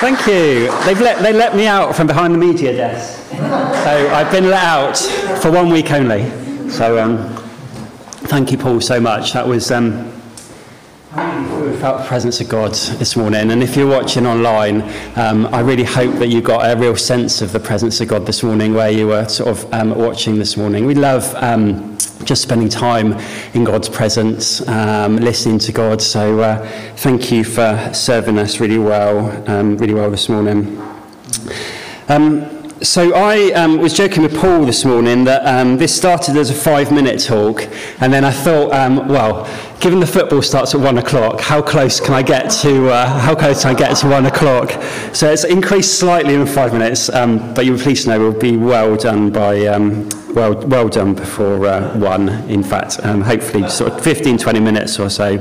Thank you. They've let, they let me out from behind the media desk. So I've been let out for one week only. So um, thank you, Paul, so much. That was. Um, felt the presence of God this morning, and if you're watching online, um, I really hope that you got a real sense of the presence of God this morning where you were sort of um, watching this morning. We love um, just spending time in God's presence, um, listening to God. So uh, thank you for serving us really well, um, really well this morning. So I um, was joking with Paul this morning that um, this started as a five-minute talk, and then I thought, um, well, given the football starts at one o'clock, how close can I get to uh, how close can I get to one o'clock? So it's increased slightly in five minutes, um, but you'll please know we'll be well done by um, well well done before uh, one. In fact, um, hopefully sort of 15, 20 minutes or so.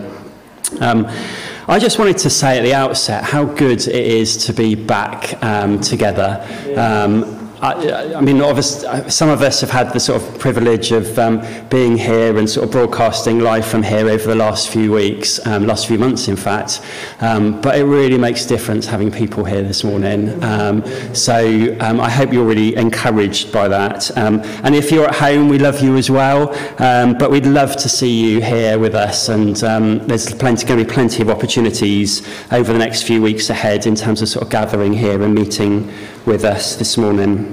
I just wanted to say at the outset how good it is to be back um, together. Um, I, I mean, obviously, some of us have had the sort of privilege of um, being here and sort of broadcasting live from here over the last few weeks, um, last few months, in fact. Um, but it really makes a difference having people here this morning. Um, so um, I hope you're really encouraged by that. Um, and if you're at home, we love you as well. But we'd love to see you here with us. And there's plenty, going to be plenty of opportunities over the next few weeks ahead in terms of sort of gathering here and meeting with us this morning.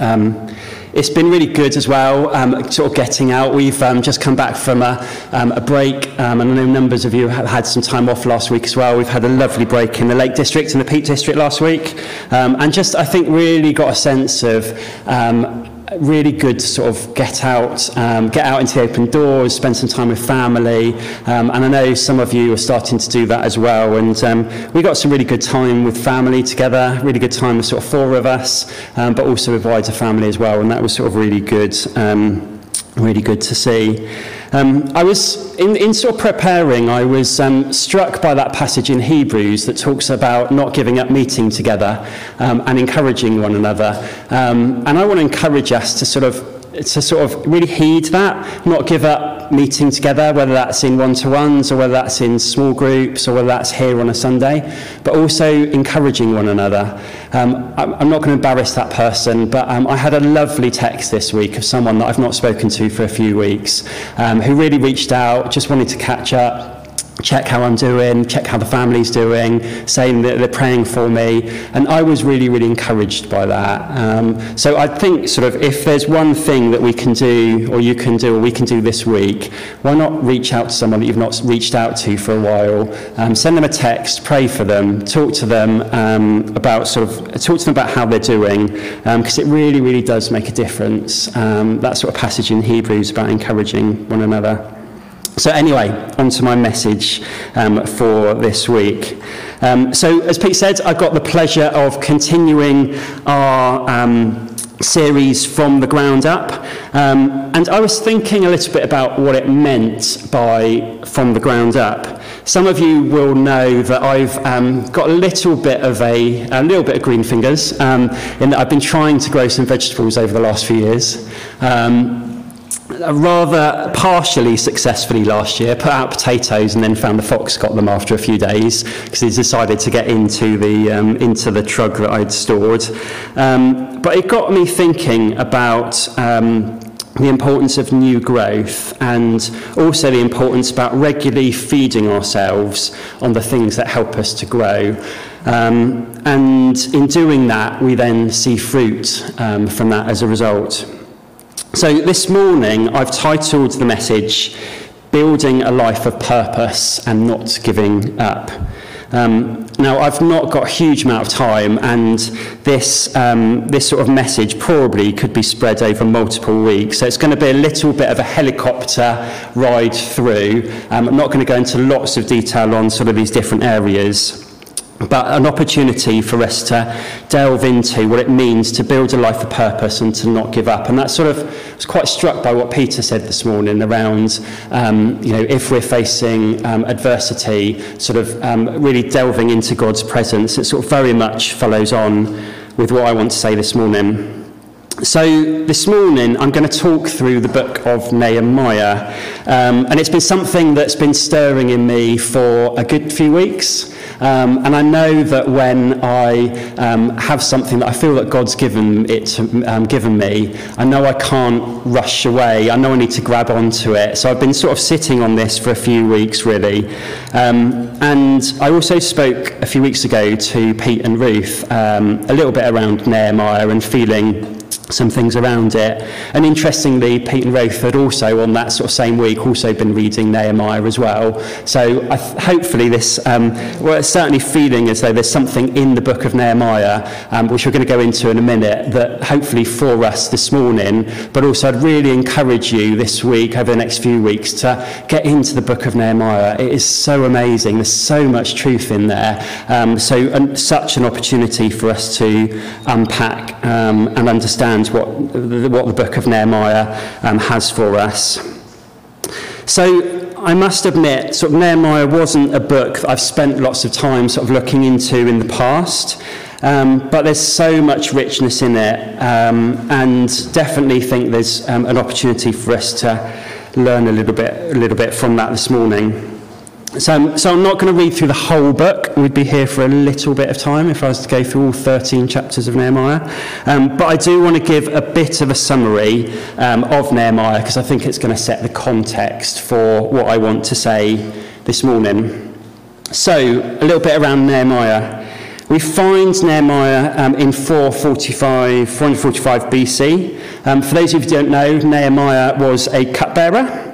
Um, it's been really good as well, um, sort of getting out. We've um, just come back from a, um, a break, um, and I know numbers of you have had some time off last week as well. We've had a lovely break in the Lake District and the Peak District last week, um, and just I think really got a sense of um, really good to sort of get out, um, get out into the open doors, spend some time with family, um, and I know some of you are starting to do that as well. And um, we got some really good time with family together, really good time with sort of four of us, um, but also with wider family as well, and that was sort of really good. Um, really good to see. Um, I was, in, in sort of preparing, I was um, struck by that passage in Hebrews that talks about not giving up meeting together um, and encouraging one another. Um, and I want to encourage us to sort of to sort of really heed that, not give up meeting together, whether that's in one-to-ones or whether that's in small groups or whether that's here on a Sunday, but also encouraging one another. Um, I'm not going to embarrass that person, but um, I had a lovely text this week of someone that I've not spoken to for a few weeks um, who really reached out, just wanted to catch up, check how I'm doing, check how the family's doing, saying that they're praying for me. And I was really, really encouraged by that. Um, so I think sort of if there's one thing that we can do, or you can do, or we can do this week, why not reach out to someone that you've not reached out to for a while, um, send them a text, pray for them, talk to them um, about sort of, talk to them about how they're doing, because um, it really, really does make a difference. Um, that sort of passage in Hebrews about encouraging one another. So anyway, on to my message um, for this week. Um, so as Pete said, I've got the pleasure of continuing our um, series from the ground up. Um, and I was thinking a little bit about what it meant by from the ground up. Some of you will know that I've um, got a little bit of a, a little bit of green fingers um, in that I've been trying to grow some vegetables over the last few years. Um, rather partially successfully last year, put out potatoes and then found the fox got them after a few days because he decided to get into the, um, into the trug that I'd stored. Um, but it got me thinking about um, the importance of new growth and also the importance about regularly feeding ourselves on the things that help us to grow. Um, and in doing that, we then see fruit um, from that as a result. So this morning, I've titled the message, Building a Life of Purpose and Not Giving Up. Um, now, I've not got a huge amount of time, and this, um, this sort of message probably could be spread over multiple weeks. So it's going to be a little bit of a helicopter ride through. Um, I'm not going to go into lots of detail on sort of these different areas but an opportunity for us to delve into what it means to build a life of purpose and to not give up. And that sort of I was quite struck by what Peter said this morning around, um, you know, if we're facing um, adversity, sort of um, really delving into God's presence. It sort of very much follows on with what I want to say this morning. So, this morning I'm going to talk through the book of Nehemiah, um, and it's been something that's been stirring in me for a good few weeks. Um, and I know that when I um, have something that I feel that God's given it, um, given me, I know I can't rush away. I know I need to grab onto it. So I've been sort of sitting on this for a few weeks, really. Um, and I also spoke a few weeks ago to Pete and Ruth um, a little bit around Nehemiah and feeling some things around it. And interestingly, Pete and Ruth had also, on that sort of same week, also been reading Nehemiah as well. So I th- hopefully this, um, it's certainly feeling as though there's something in the book of Nehemiah, um, which we're going to go into in a minute, that hopefully for us this morning, but also I'd really encourage you this week, over the next few weeks, to get into the book of Nehemiah. It is so amazing. There's so much truth in there. Um, so such an opportunity for us to unpack um, and understand what, what the book of Nehemiah um, has for us. So I must admit, sort of Nehemiah wasn't a book that I've spent lots of time sort of looking into in the past. Um, but there's so much richness in it, um, and definitely think there's um, an opportunity for us to learn a little bit, a little bit from that this morning. So, so I'm not going to read through the whole book. We'd be here for a little bit of time if I was to go through all 13 chapters of Nehemiah. Um, but I do want to give a bit of a summary um, of Nehemiah because I think it's going to set the context for what I want to say this morning. So, a little bit around Nehemiah. We find Nehemiah um, in 445, 445 BC. Um, for those of you who don't know, Nehemiah was a cupbearer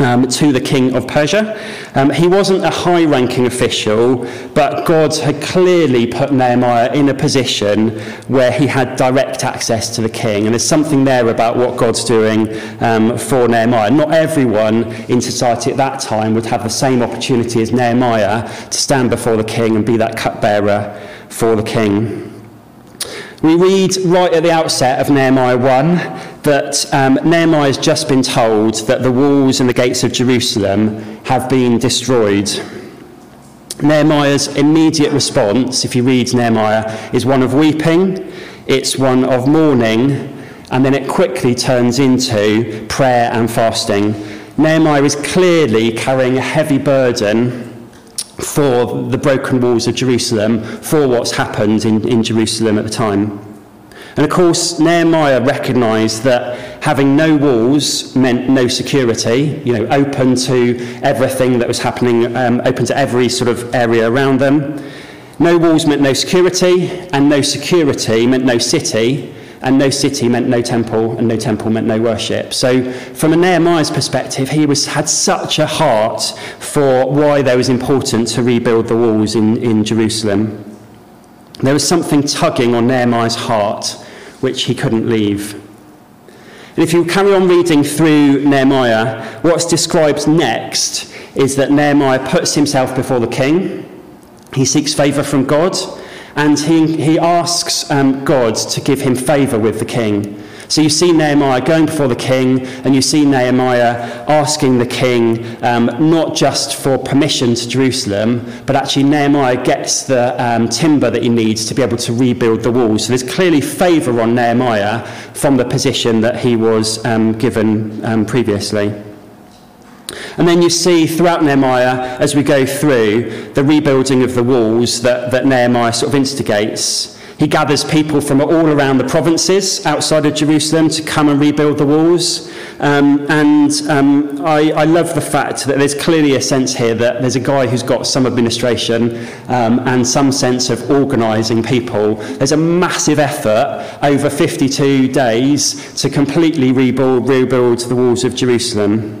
um, to the king of Persia. Um, he wasn't a high ranking official, but God had clearly put Nehemiah in a position where he had direct access to the king. And there's something there about what God's doing um, for Nehemiah. Not everyone in society at that time would have the same opportunity as Nehemiah to stand before the king and be that cupbearer for the king. We read right at the outset of Nehemiah 1 that um, Nehemiah has just been told that the walls and the gates of Jerusalem have been destroyed. Nehemiah's immediate response, if you read Nehemiah, is one of weeping, it's one of mourning, and then it quickly turns into prayer and fasting. Nehemiah is clearly carrying a heavy burden for the broken walls of Jerusalem, for what's happened in, in Jerusalem at the time. And of course, Nehemiah recognized that having no walls meant no security, you know, open to everything that was happening, um, open to every sort of area around them. No walls meant no security, and no security meant no city, and no city meant no temple, and no temple meant no worship. So, from a Nehemiah's perspective, he was, had such a heart for why there was important to rebuild the walls in, in Jerusalem. There was something tugging on Nehemiah's heart which he couldn't leave. And if you carry on reading through Nehemiah, what's described next is that Nehemiah puts himself before the king, he seeks favour from God, and he, he asks um, God to give him favour with the king. So you see Nehemiah going before the king, and you see Nehemiah asking the king um, not just for permission to Jerusalem, but actually Nehemiah gets the um, timber that he needs to be able to rebuild the walls. So there's clearly favour on Nehemiah from the position that he was um, given um, previously. And then you see throughout Nehemiah, as we go through, the rebuilding of the walls that, that Nehemiah sort of instigates. He gathers people from all around the provinces outside of Jerusalem to come and rebuild the walls. Um, and um, I, I, love the fact that there's clearly a sense here that there's a guy who's got some administration um, and some sense of organising people. There's a massive effort over 52 days to completely rebuild, rebuild the walls of Jerusalem.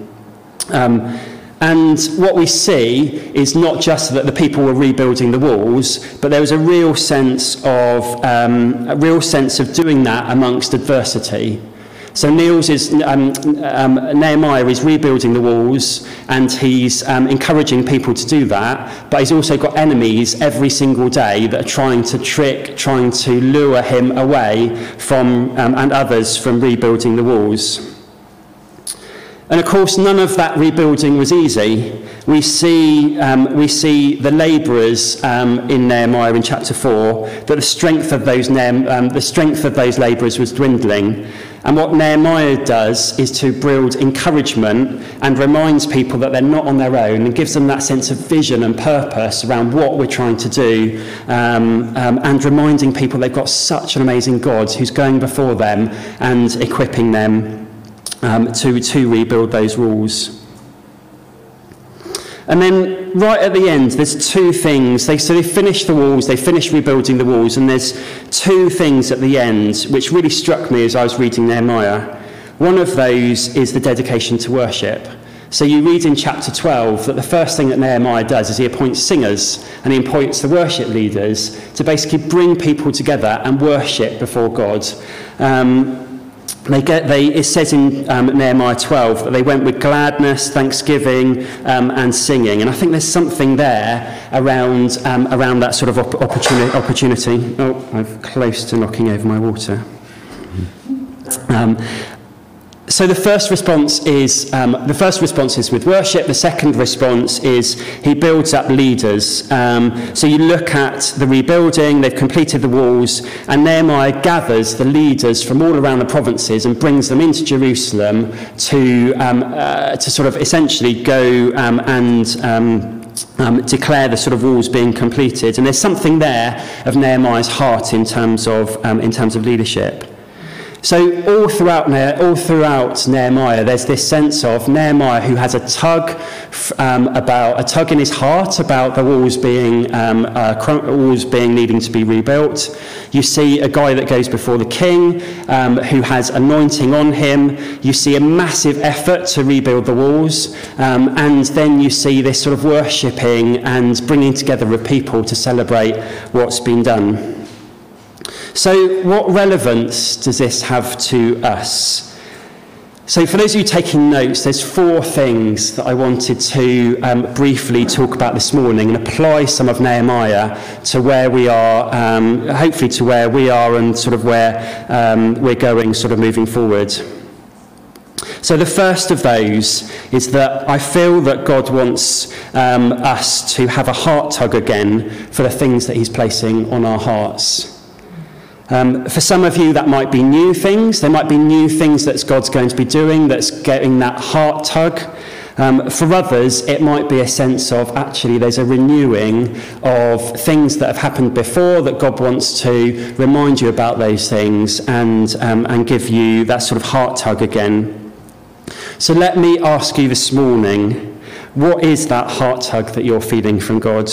Um, and what we see is not just that the people were rebuilding the walls, but there was a real sense of um, a real sense of doing that amongst adversity. So Niels is um, um, Nehemiah is rebuilding the walls, and he's um, encouraging people to do that. But he's also got enemies every single day that are trying to trick, trying to lure him away from um, and others from rebuilding the walls. And of course, none of that rebuilding was easy. we see, um, we see the labourers um, in Nehemiah in chapter 4, that the strength of those, um, the strength of those labourers was dwindling. And what Nehemiah does is to build encouragement and reminds people that they're not on their own and gives them that sense of vision and purpose around what we're trying to do um, um, and reminding people they've got such an amazing God who's going before them and equipping them um, to, to rebuild those walls. And then right at the end, there's two things. They, so they finish the walls, they finish rebuilding the walls, and there's two things at the end which really struck me as I was reading Nehemiah. One of those is the dedication to worship. So you read in chapter 12 that the first thing that Nehemiah does is he appoints singers and he appoints the worship leaders to basically bring people together and worship before God. Um, they get they it says in um, Nehemiah 12 that they went with gladness thanksgiving um, and singing. And I think there's something there around um, around that sort of op opportunity opportunity. Oh I'm close to knocking over my water. Um, so the first response is um, the first response is with worship. The second response is he builds up leaders. Um, so you look at the rebuilding; they've completed the walls, and Nehemiah gathers the leaders from all around the provinces and brings them into Jerusalem to um, uh, to sort of essentially go um, and. Um, um, declare the sort of walls being completed, and there's something there of Nehemiah's heart in terms of um, in terms of leadership. So all throughout, all throughout Nehemiah, there's this sense of Nehemiah who has a tug um, about a tug in his heart about the walls being um, uh, walls being needing to be rebuilt. You see a guy that goes before the king um, who has anointing on him. You see a massive effort to rebuild the walls, um, and then you see this sort of worshipping and bringing together of people to celebrate what's been done. So, what relevance does this have to us? So, for those of you taking notes, there's four things that I wanted to um, briefly talk about this morning and apply some of Nehemiah to where we are, um, hopefully to where we are and sort of where um, we're going, sort of moving forward. So, the first of those is that I feel that God wants um, us to have a heart tug again for the things that He's placing on our hearts. Um, for some of you, that might be new things. There might be new things that God's going to be doing that's getting that heart tug. Um, for others, it might be a sense of actually there's a renewing of things that have happened before that God wants to remind you about those things and, um, and give you that sort of heart tug again. So let me ask you this morning what is that heart tug that you're feeling from God?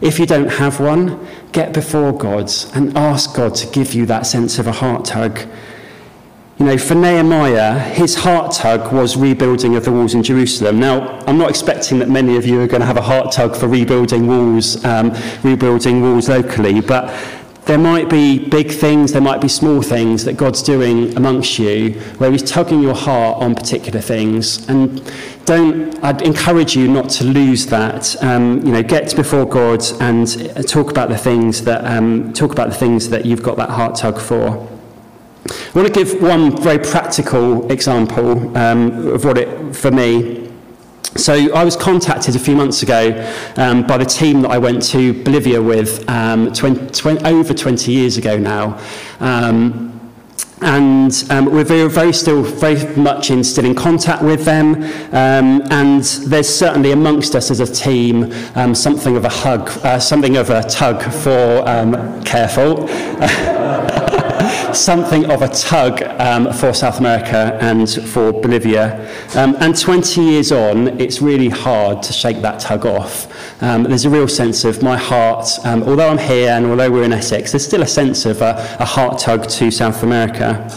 If you don't have one, get before God and ask God to give you that sense of a heart tug. You know, for Nehemiah, his heart tug was rebuilding of the walls in Jerusalem. Now, I'm not expecting that many of you are going to have a heart tug for rebuilding walls, um, rebuilding walls locally, but there might be big things, there might be small things that God's doing amongst you where He's tugging your heart on particular things. And don't, I'd encourage you not to lose that. Um, you know, get before God and talk about the things that, um, talk about the things that you've got that heart tug for. I want to give one very practical example um, of what it, for me, so I was contacted a few months ago um, by the team that I went to Bolivia with um, 20, 20, over 20 years ago now. Um, and um, we're very, very still very much in still in contact with them um, and there's certainly amongst us as a team um, something of a hug uh, something of a tug for um, careful something of a tug um, for South America and for Bolivia. Um, and 20 years on, it's really hard to shake that tug off. Um, there's a real sense of my heart, um, although I'm here and although we're in Essex, there's still a sense of a, a heart tug to South America.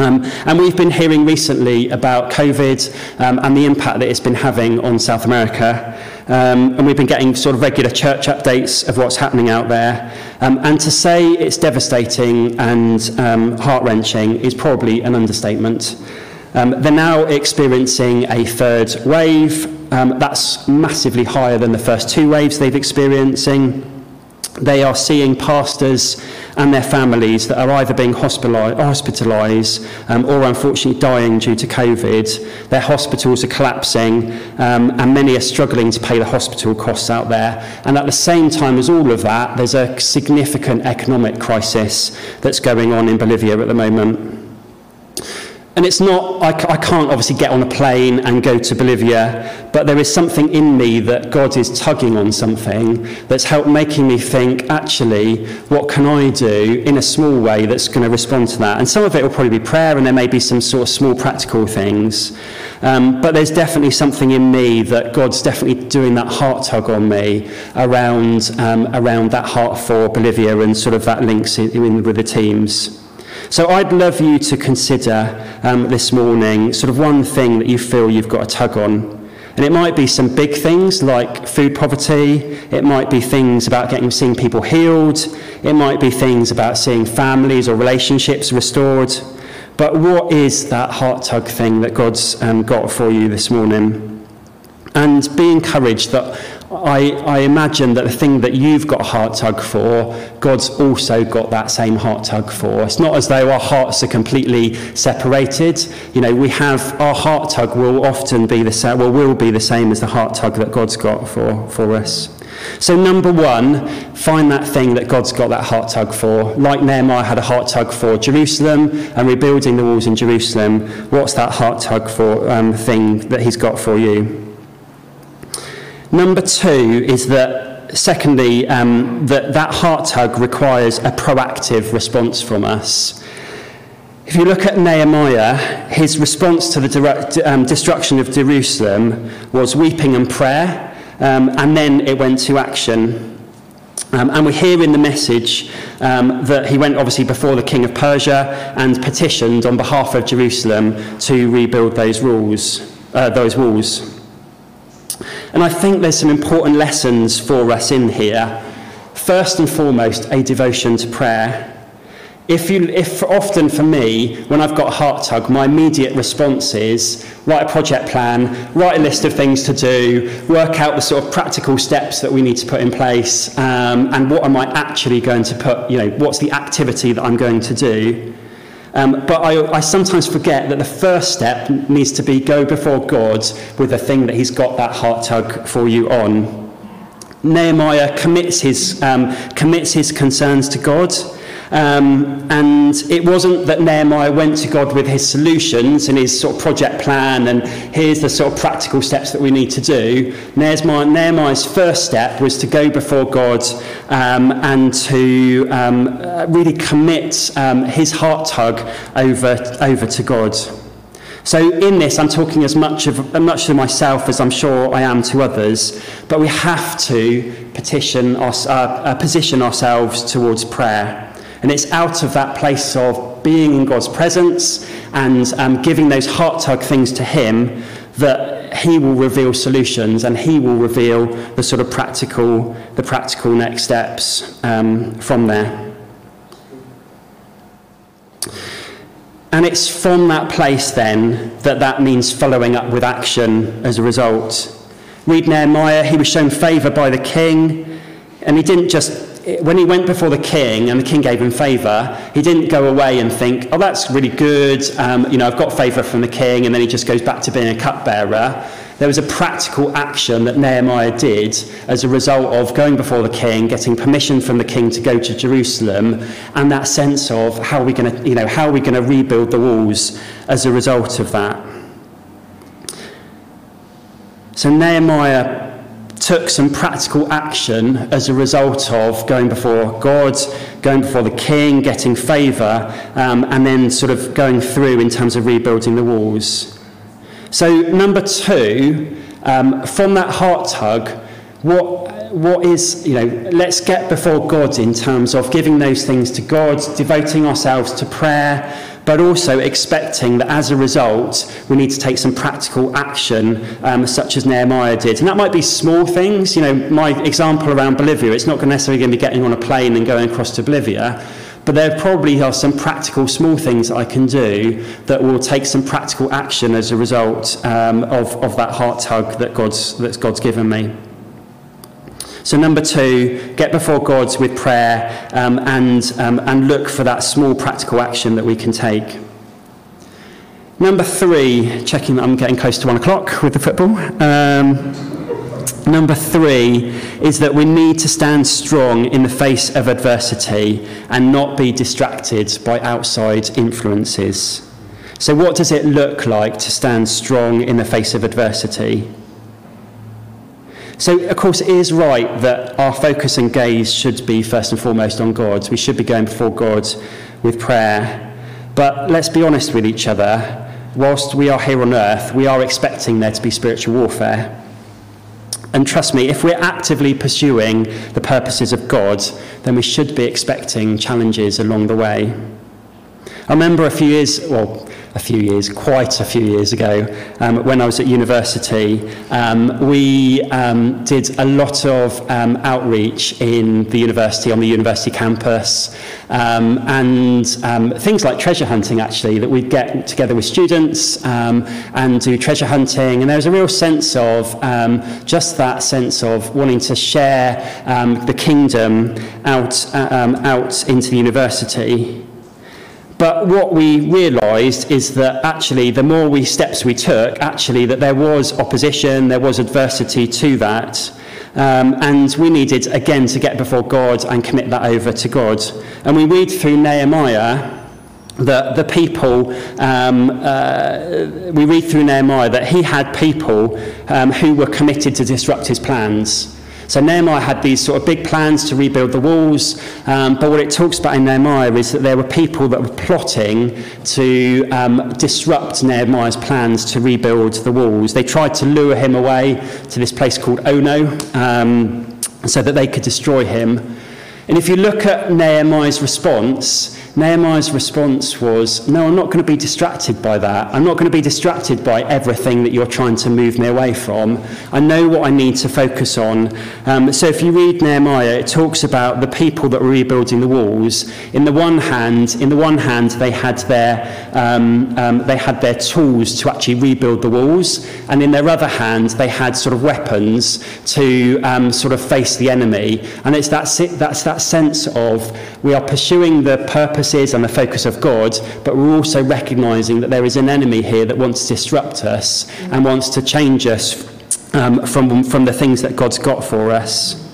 Um, and we've been hearing recently about COVID um, and the impact that it's been having on South America. Um, and we've been getting sort of regular church updates of what's happening out there. Um, and to say it's devastating and um, heart-wrenching is probably an understatement. Um, they're now experiencing a third wave. Um, that's massively higher than the first two waves they've experiencing. They are seeing pastors and their families that are either being hospitalised um, or unfortunately dying due to COVID. Their hospitals are collapsing um, and many are struggling to pay the hospital costs out there. And at the same time as all of that, there's a significant economic crisis that's going on in Bolivia at the moment. And it's not, I, I can't obviously get on a plane and go to Bolivia, but there is something in me that God is tugging on something that's helped making me think, actually, what can I do in a small way that's going to respond to that? And some of it will probably be prayer, and there may be some sort of small practical things. Um, but there's definitely something in me that God's definitely doing that heart tug on me around, um, around that heart for Bolivia and sort of that links in, in with the teams. So I'd love you to consider um, this morning sort of one thing that you feel you've got a tug on. And it might be some big things like food poverty. It might be things about getting seeing people healed. It might be things about seeing families or relationships restored. But what is that heart tug thing that God's um, got for you this morning? And be encouraged that I, I imagine that the thing that you've got a heart tug for, God's also got that same heart tug for. It's not as though our hearts are completely separated. You know, we have our heart tug will often be the same, well, will be the same as the heart tug that God's got for, for us. So, number one, find that thing that God's got that heart tug for. Like Nehemiah had a heart tug for Jerusalem and rebuilding the walls in Jerusalem. What's that heart tug for um, thing that He's got for you? Number two is that, secondly, um, that that heart tug requires a proactive response from us. If you look at Nehemiah, his response to the direct, um, destruction of Jerusalem was weeping and prayer, um, and then it went to action. Um, and we hear in the message um, that he went obviously before the king of Persia and petitioned on behalf of Jerusalem to rebuild those rules, uh, those walls. And I think there's some important lessons for us in here. First and foremost, a devotion to prayer. If, you, if often for me, when I've got a heart tug, my immediate response is write a project plan, write a list of things to do, work out the sort of practical steps that we need to put in place, um, and what am I actually going to put, you know, what's the activity that I'm going to do. Um, but I, I sometimes forget that the first step needs to be go before God with the thing that He's got that heart tug for you on. Nehemiah commits his, um, commits his concerns to God. Um, and it wasn't that Nehemiah went to God with his solutions and his sort of project plan and here's the sort of practical steps that we need to do. Nehemiah, Nehemiah's first step was to go before God um, and to um, really commit um, his heart tug over, over to God. So in this, I'm talking as much of as much to myself as I'm sure I am to others. But we have to petition us, uh, uh, position ourselves towards prayer. And it's out of that place of being in God's presence and um, giving those heart tug things to Him that He will reveal solutions and He will reveal the sort of practical, the practical next steps um, from there. And it's from that place then that that means following up with action as a result. Read Nehemiah, he was shown favour by the king, and he didn't just when he went before the king and the king gave him favour, he didn't go away and think, oh, that's really good, um, you know, I've got favour from the king, and then he just goes back to being a cupbearer. There was a practical action that Nehemiah did as a result of going before the king, getting permission from the king to go to Jerusalem, and that sense of how are we going to, you know, how are we going to rebuild the walls as a result of that. So Nehemiah took some practical action as a result of going before God, going before the king, getting favour, um, and then sort of going through in terms of rebuilding the walls. So, number two, um, from that heart tug, what, what is, you know, let's get before God in terms of giving those things to God, devoting ourselves to prayer, but also expecting that as a result, we need to take some practical action, um, such as Nehemiah did. And that might be small things. You know, my example around Bolivia, it's not necessarily going to be getting on a plane and going across to Bolivia. But there probably are some practical small things I can do that will take some practical action as a result um, of, of that heart tug that God's, that God's given me. So, number two, get before God with prayer um, and, um, and look for that small practical action that we can take. Number three, checking that I'm getting close to one o'clock with the football. Um, number three is that we need to stand strong in the face of adversity and not be distracted by outside influences. So, what does it look like to stand strong in the face of adversity? So, of course, it is right that our focus and gaze should be first and foremost on God. We should be going before God with prayer. But let's be honest with each other. Whilst we are here on earth, we are expecting there to be spiritual warfare. And trust me, if we're actively pursuing the purposes of God, then we should be expecting challenges along the way. I remember a few years, well, a few years, quite a few years ago, um, when I was at university, um, we um, did a lot of um, outreach in the university, on the university campus, um, and um, things like treasure hunting, actually, that we'd get together with students and do treasure hunting. And there was a real sense of just that sense of wanting to share the kingdom out, uh, out into the university. But what we realised is that actually, the more we steps we took, actually, that there was opposition, there was adversity to that. Um, and we needed, again, to get before God and commit that over to God. And we read through Nehemiah that the people, um, uh, we read through Nehemiah that he had people um, who were committed to disrupt his plans. So Nehemiah had these sort of big plans to rebuild the walls, um, but what it talks about in Nehemiah is that there were people that were plotting to um, disrupt Nehemiah's plans to rebuild the walls. They tried to lure him away to this place called Ono um, so that they could destroy him. And if you look at Nehemiah's response, Nehemiah's response was, No, I'm not going to be distracted by that. I'm not going to be distracted by everything that you're trying to move me away from. I know what I need to focus on. Um, so if you read Nehemiah, it talks about the people that were rebuilding the walls. In the one hand, in the one hand, they had their, um, um, they had their tools to actually rebuild the walls. And in their other hand, they had sort of weapons to um, sort of face the enemy. And it's that, that's that sense of we are pursuing the purpose and the focus of God, but we're also recognizing that there is an enemy here that wants to disrupt us and wants to change us um, from, from the things that God's got for us.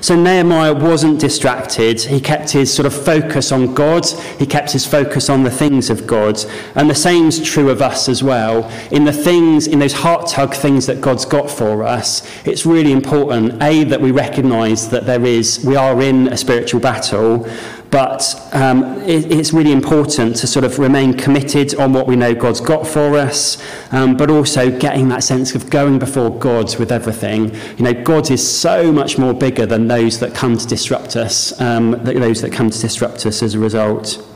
So Nehemiah wasn't distracted. He kept his sort of focus on God. He kept his focus on the things of God. And the same's true of us as well. In the things, in those heart tug things that God's got for us, it's really important, A, that we recognize that there is, we are in a spiritual battle, but um, it, it's really important to sort of remain committed on what we know God's got for us, um, but also getting that sense of going before God with everything. You know, God is so much more bigger than those that come to disrupt us, um, those that come to disrupt us as a result.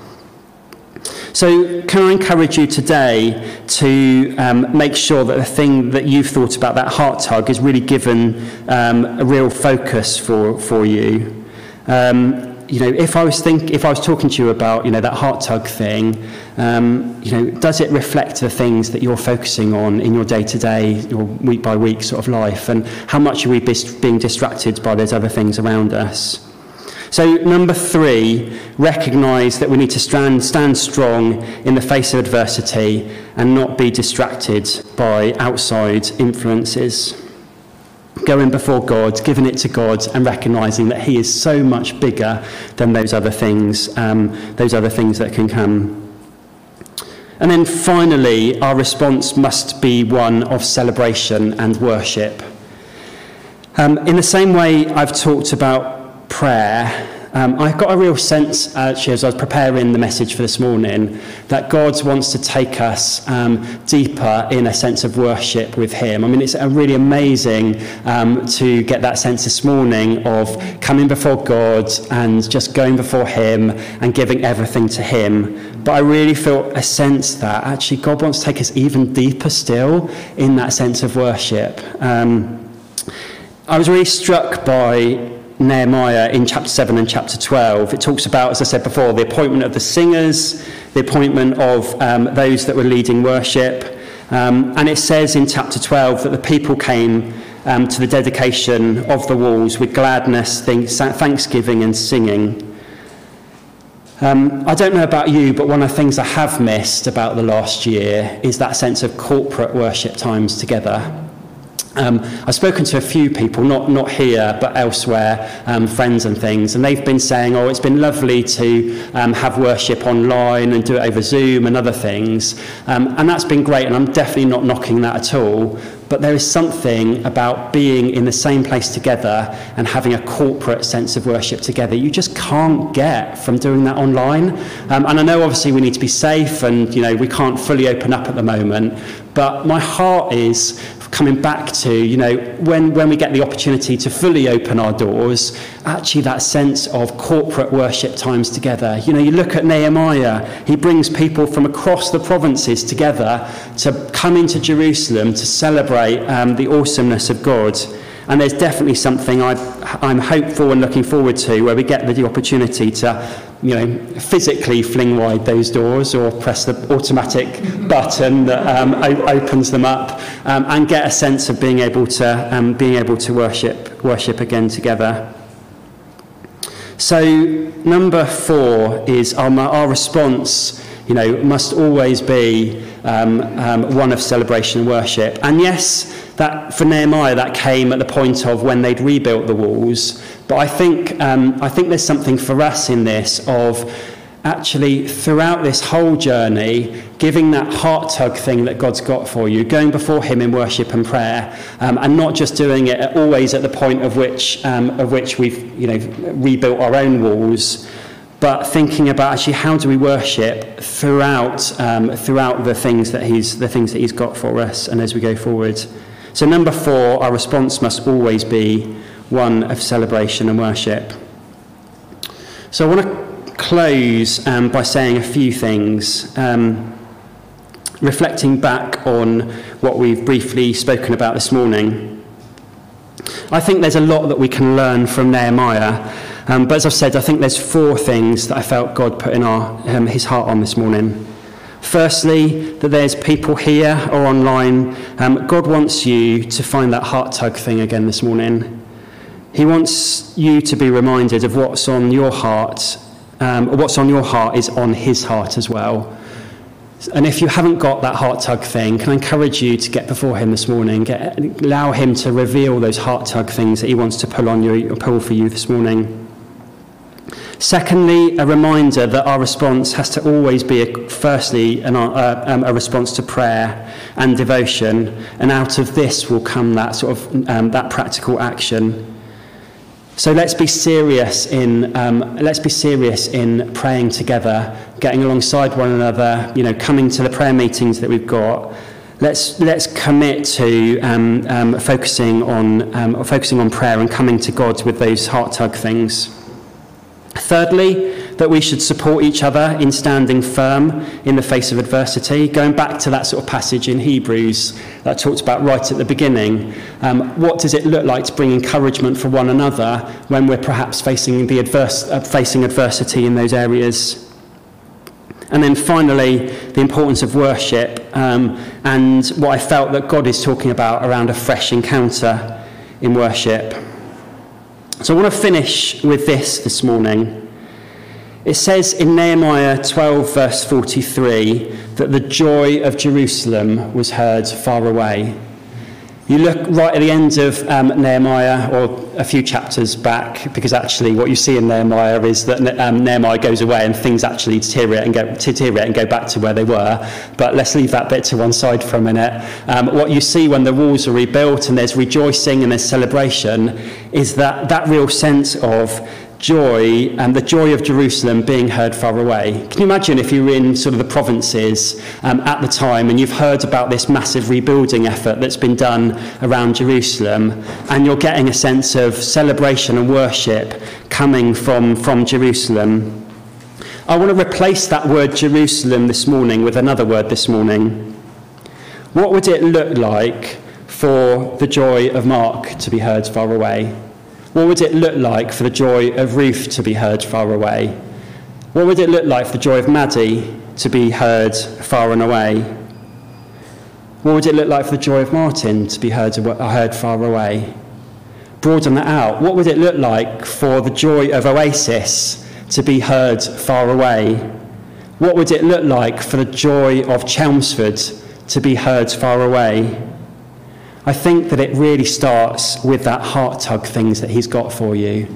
So, can I encourage you today to um, make sure that the thing that you've thought about, that heart tug, is really given um, a real focus for, for you? Um, you know, if I was think, if I was talking to you about, you know, that heart tug thing, um, you know, does it reflect the things that you're focusing on in your day to day, your week by week sort of life, and how much are we being distracted by those other things around us? So, number three, recognise that we need to stand, stand strong in the face of adversity and not be distracted by outside influences going before God, giving it to God, and recognizing that He is so much bigger than those other things, um, those other things that can come. And then finally, our response must be one of celebration and worship. Um, in the same way I've talked about prayer, um, I got a real sense, actually, as I was preparing the message for this morning, that God wants to take us um, deeper in a sense of worship with Him. I mean, it's really amazing um, to get that sense this morning of coming before God and just going before Him and giving everything to Him. But I really feel a sense that actually God wants to take us even deeper still in that sense of worship. Um, I was really struck by Nehemiah in chapter 7 and chapter 12. It talks about, as I said before, the appointment of the singers, the appointment of um, those that were leading worship. Um, and it says in chapter 12 that the people came um, to the dedication of the walls with gladness, thanksgiving, and singing. Um, I don't know about you, but one of the things I have missed about the last year is that sense of corporate worship times together. Um, I've spoken to a few people, not, not here, but elsewhere, um, friends and things, and they've been saying, oh, it's been lovely to um, have worship online and do it over Zoom and other things. Um, and that's been great, and I'm definitely not knocking that at all. But there is something about being in the same place together and having a corporate sense of worship together you just can't get from doing that online. Um, and I know obviously we need to be safe and you know we can't fully open up at the moment, but my heart is coming back to, you know, when, when we get the opportunity to fully open our doors, actually that sense of corporate worship times together. You know, you look at Nehemiah, he brings people from across the provinces together to come into Jerusalem to celebrate um, the awesomeness of God. And there's definitely something I, I'm hopeful and looking forward to where we get the opportunity to you know, physically fling wide those doors or press the automatic button that um, opens them up um, and get a sense of being able to, um, being able to worship, worship again together. So number four is our, our response you know, must always be um, um, one of celebration and worship. And yes, that for Nehemiah, that came at the point of when they'd rebuilt the walls. But I think, um, I think there's something for us in this of actually throughout this whole journey, giving that heart tug thing that God's got for you, going before Him in worship and prayer, um, and not just doing it always at the point of which, um, of which we've you know, rebuilt our own walls but thinking about actually how do we worship throughout um, throughout the things that he's the things that he's got for us and as we go forward. So number four, our response must always be one of celebration and worship. So I want to close um, by saying a few things. Um, reflecting back on what we've briefly spoken about this morning. I think there's a lot that we can learn from Nehemiah um, but as I've said, I think there's four things that I felt God put in our, um, his heart on this morning. Firstly, that there's people here or online. Um, God wants you to find that heart tug thing again this morning. He wants you to be reminded of what's on your heart. Um, what's on your heart is on his heart as well. And if you haven't got that heart tug thing, can I encourage you to get before him this morning? Get, allow him to reveal those heart tug things that he wants to pull on you, pull for you this morning. Secondly, a reminder that our response has to always be, a, firstly, an, uh, um, a response to prayer and devotion, and out of this will come that sort of um, that practical action. So let's be serious in um, let's be serious in praying together, getting alongside one another. You know, coming to the prayer meetings that we've got. Let's let's commit to um, um, focusing on um, focusing on prayer and coming to God with those heart tug things. Thirdly, that we should support each other in standing firm in the face of adversity. Going back to that sort of passage in Hebrews that I talked about right at the beginning, um, what does it look like to bring encouragement for one another when we're perhaps facing, the adverse, uh, facing adversity in those areas? And then finally, the importance of worship um, and what I felt that God is talking about around a fresh encounter in worship. So I want to finish with this this morning. It says in Nehemiah 12, verse 43, that the joy of Jerusalem was heard far away. You look right at the end of um, Nehemiah, or a few chapters back, because actually what you see in Nehemiah is that um, Nehemiah goes away and things actually deteriorate and, go, deteriorate and go back to where they were. But let's leave that bit to one side for a minute. Um, what you see when the walls are rebuilt and there's rejoicing and there's celebration is that, that real sense of joy and the joy of Jerusalem being heard far away. Can you imagine if you were in sort of the provinces um, at the time and you've heard about this massive rebuilding effort that's been done around Jerusalem and you're getting a sense of celebration and worship coming from, from Jerusalem? I want to replace that word Jerusalem this morning with another word this morning. What would it look like for the joy of Mark to be heard far away? What would it look like for the joy of Ruth to be heard far away? What would it look like for the joy of Maddie to be heard far and away? What would it look like for the joy of Martin to be heard, heard far away? Broaden that out. What would it look like for the joy of Oasis to be heard far away? What would it look like for the joy of Chelmsford to be heard far away? I think that it really starts with that heart tug things that he's got for you.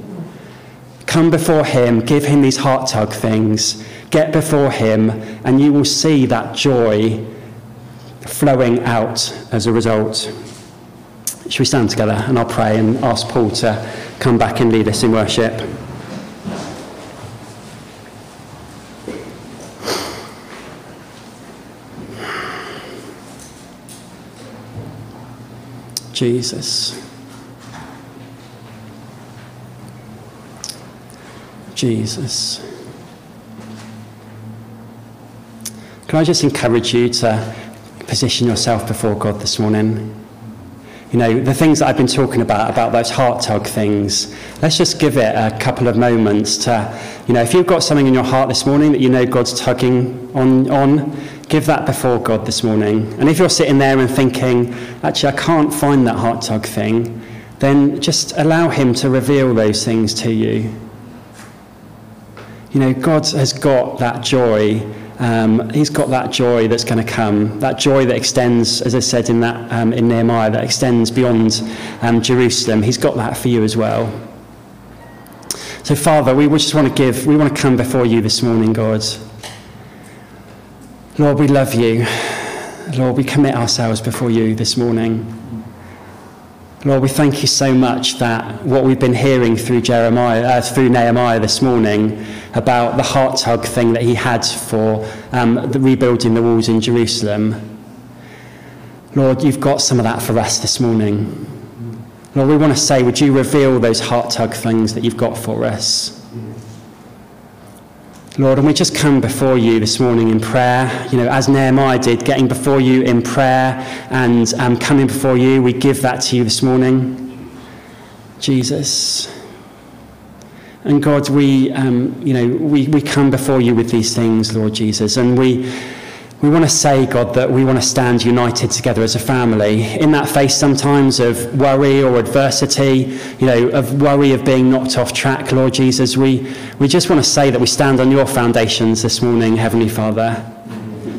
Come before him, give him these heart tug things, get before him, and you will see that joy flowing out as a result. Should we stand together and I'll pray and ask Paul to come back and lead us in worship? Jesus. Jesus. Can I just encourage you to position yourself before God this morning? You know, the things that I've been talking about, about those heart tug things, let's just give it a couple of moments to, you know, if you've got something in your heart this morning that you know God's tugging on, on give that before God this morning. And if you're sitting there and thinking, actually, I can't find that heart tug thing, then just allow Him to reveal those things to you. You know, God has got that joy. Um, he's got that joy that's going to come, that joy that extends, as I said in that um, in Nehemiah, that extends beyond um, Jerusalem. He's got that for you as well. So, Father, we just want to give, we want to come before you this morning, God. Lord, we love you. Lord, we commit ourselves before you this morning. Lord, we thank you so much that what we've been hearing through Jeremiah, uh, through Nehemiah this morning, about the heart tug thing that he had for um, the rebuilding the walls in Jerusalem. Lord, you've got some of that for us this morning. Lord, we want to say, would you reveal those heart tug things that you've got for us? Lord, and we just come before you this morning in prayer, you know, as Nehemiah did, getting before you in prayer and um, coming before you, we give that to you this morning. Jesus. And God, we, um, you know, we, we come before you with these things, Lord Jesus, and we, we want to say, God, that we want to stand united together as a family in that face sometimes of worry or adversity, you know, of worry of being knocked off track, Lord Jesus. We, we just want to say that we stand on your foundations this morning, Heavenly Father.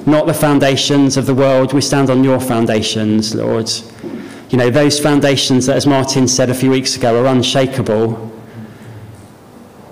Not the foundations of the world, we stand on your foundations, Lord. You know, those foundations that, as Martin said a few weeks ago, are unshakable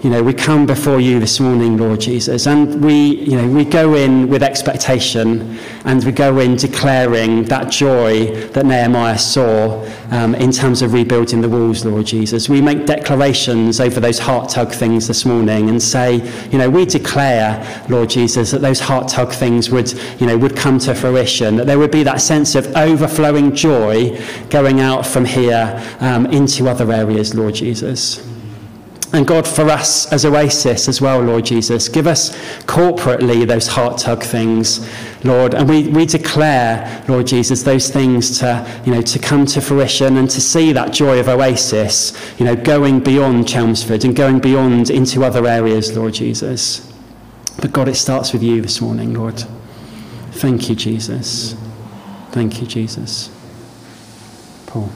you know, we come before you this morning, Lord Jesus, and we, you know, we go in with expectation and we go in declaring that joy that Nehemiah saw um, in terms of rebuilding the walls, Lord Jesus. We make declarations over those heart tug things this morning and say, you know, we declare, Lord Jesus, that those heart tug things would, you know, would come to fruition, that there would be that sense of overflowing joy going out from here um, into other areas, Lord Jesus. And God, for us as Oasis as well, Lord Jesus, give us corporately those heart tug things, Lord. And we, we declare, Lord Jesus, those things to, you know, to come to fruition and to see that joy of Oasis, you know, going beyond Chelmsford and going beyond into other areas, Lord Jesus. But God, it starts with you this morning, Lord. Thank you, Jesus. Thank you, Jesus. Paul.